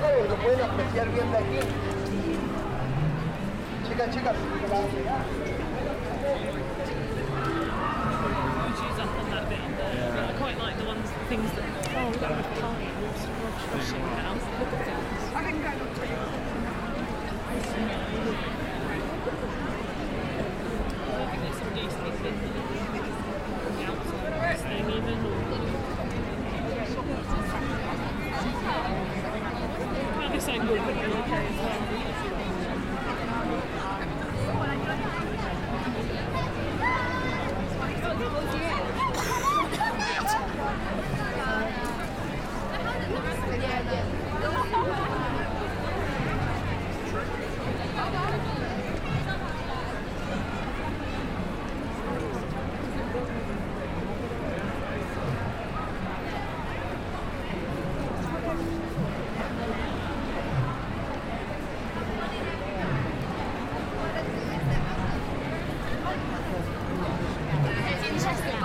lo pueden apreciar bien de aquí. I quite like the ones, things that, we've got a party, house. Look at things. I go to I think there's some the Well, this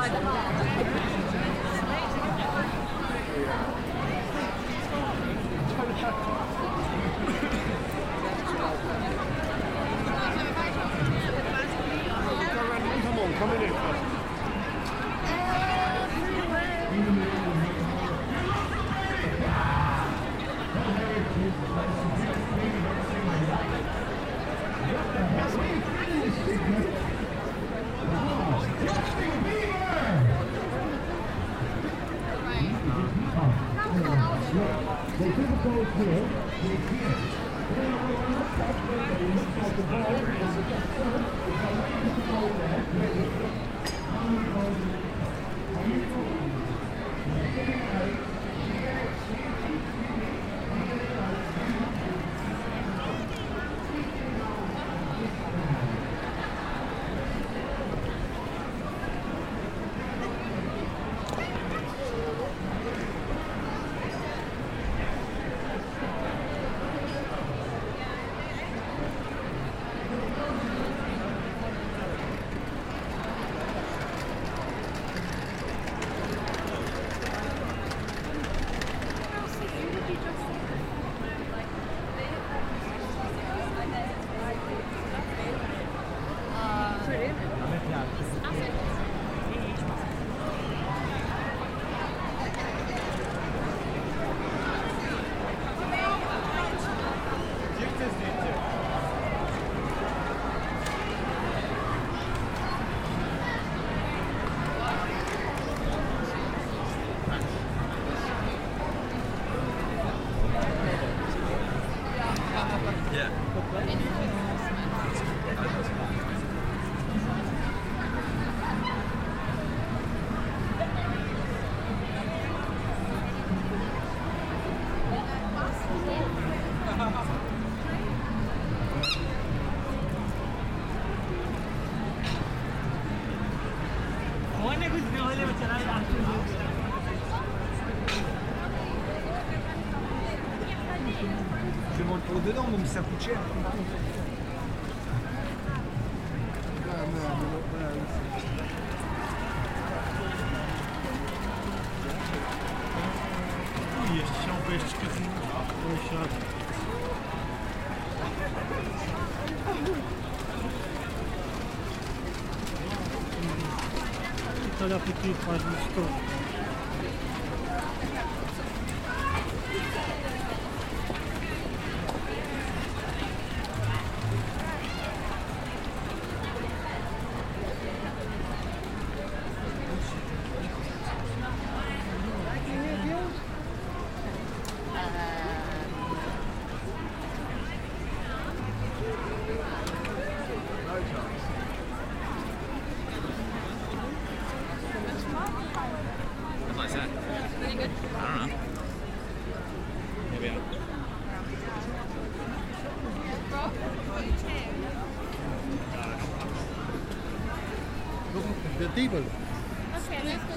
はい。Je Толя какие парни, что? people. Okay, let's go.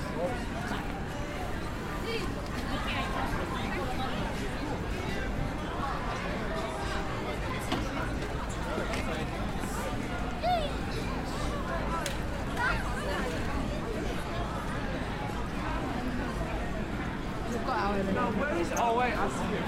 Where is... Oh, wait, I see it.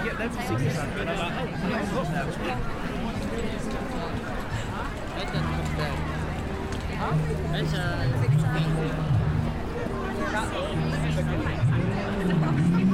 to get them for 60 cents. And I'm like, oh, I've a...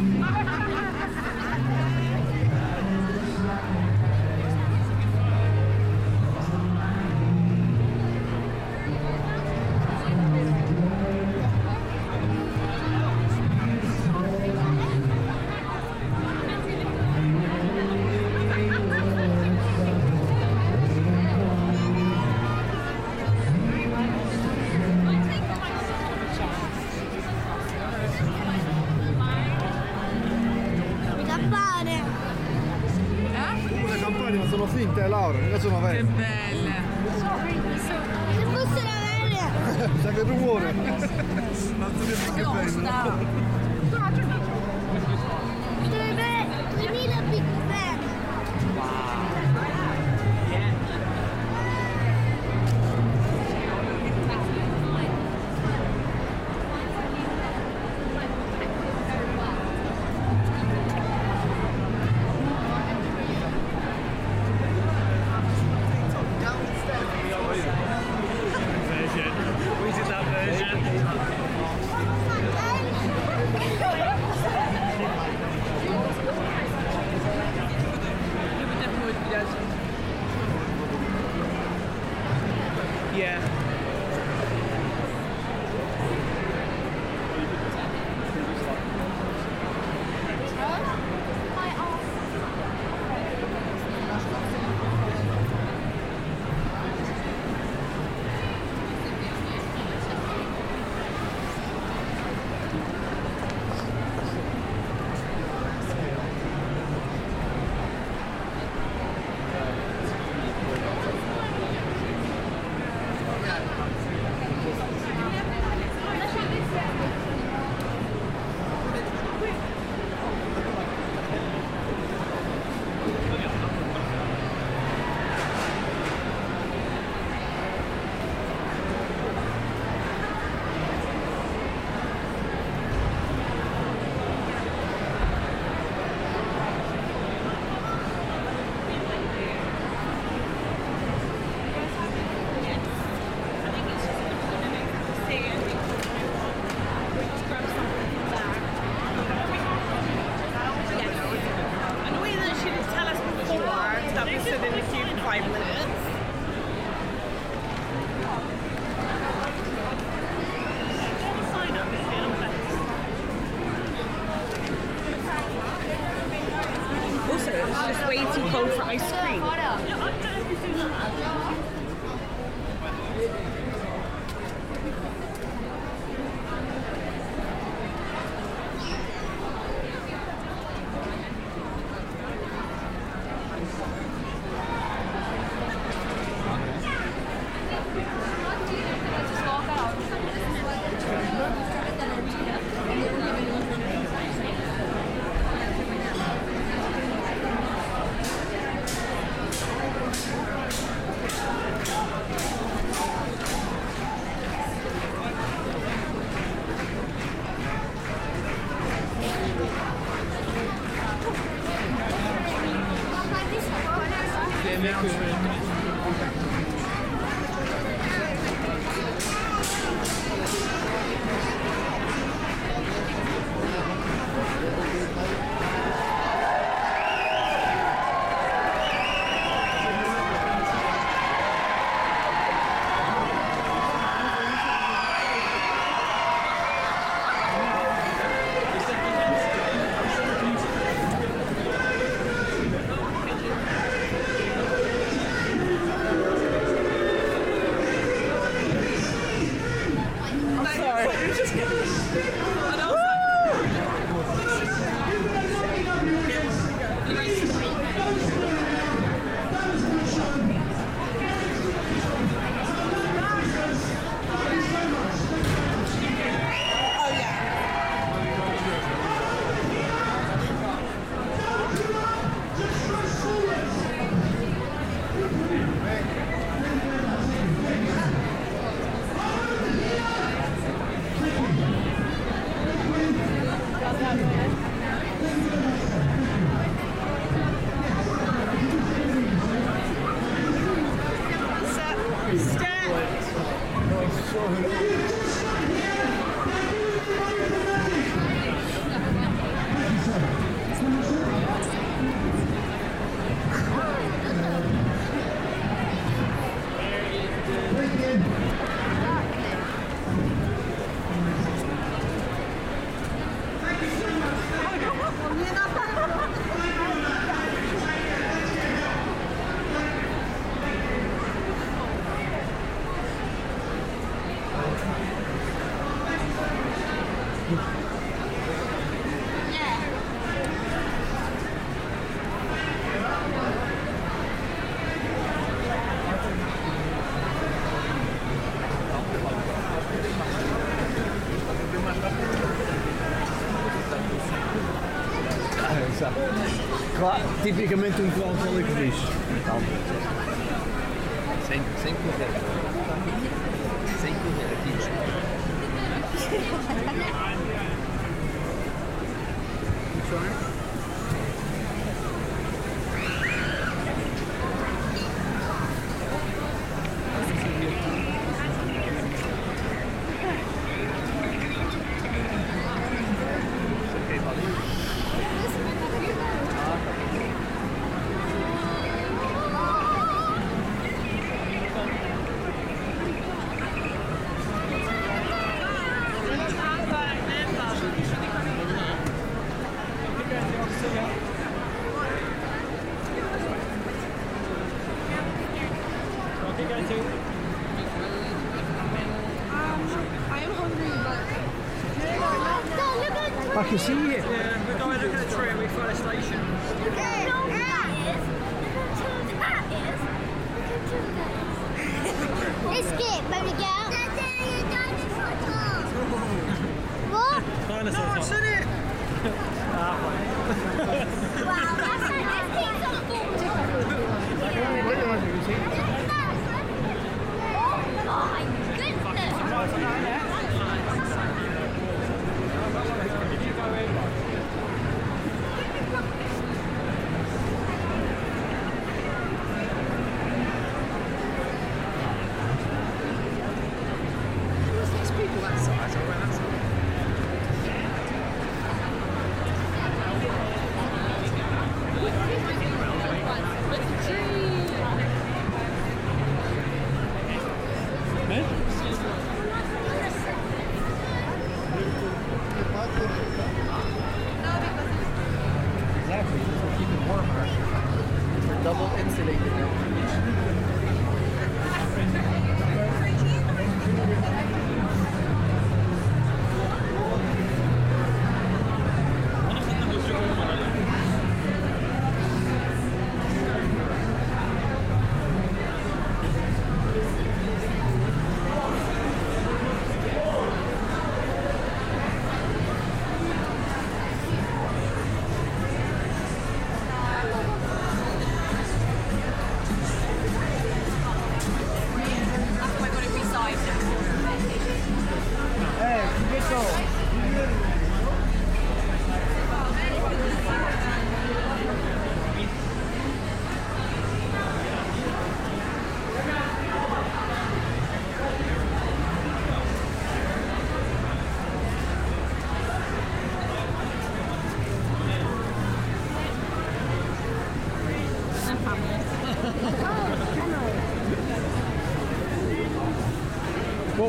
C'est. for ice tipicamente um alcoólico diz. Sem, sem correr. Sem correr aqui. I am hungry, but I can see it.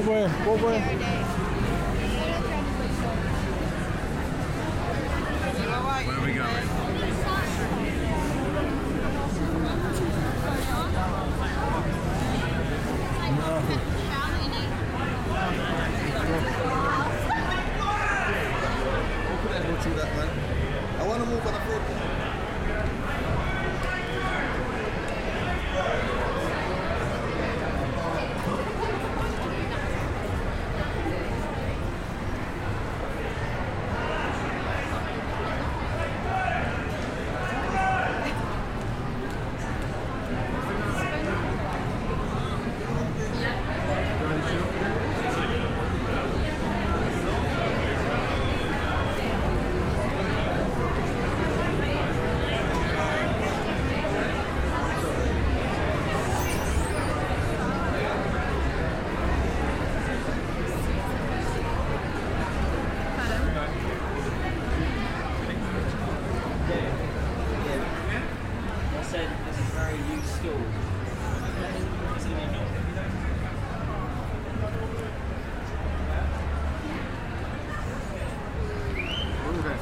What way? What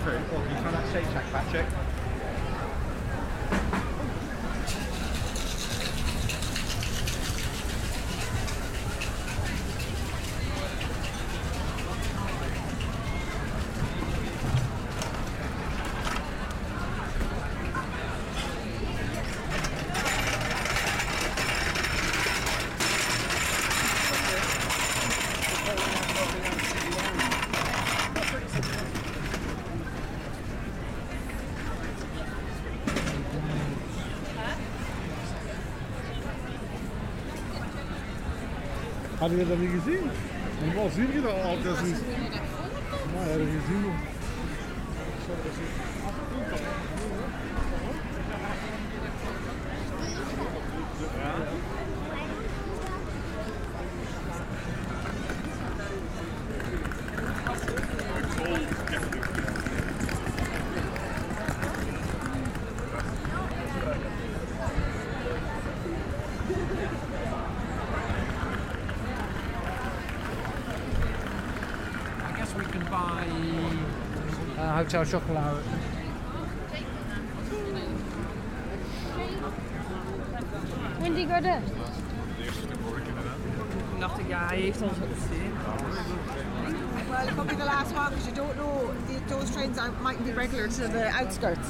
through. Can you that shake shack, Patrick? Ali é da minha vizinha? Um igualzinho que dá um assim. Não, é, era vizinho. Deixa eu assim. Hotel Chocolat. When do you go there? dacht ik, ja, hij heeft ons al gezien. Well, it could be the last one because you don't know. The, those trains are, might be regular to the outskirts.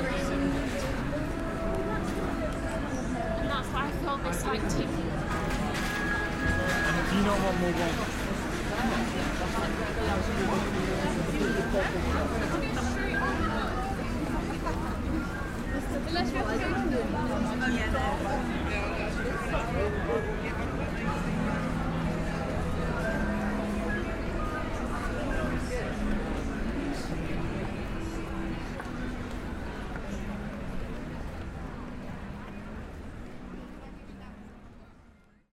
And that's why I like. Do you one? Let's go.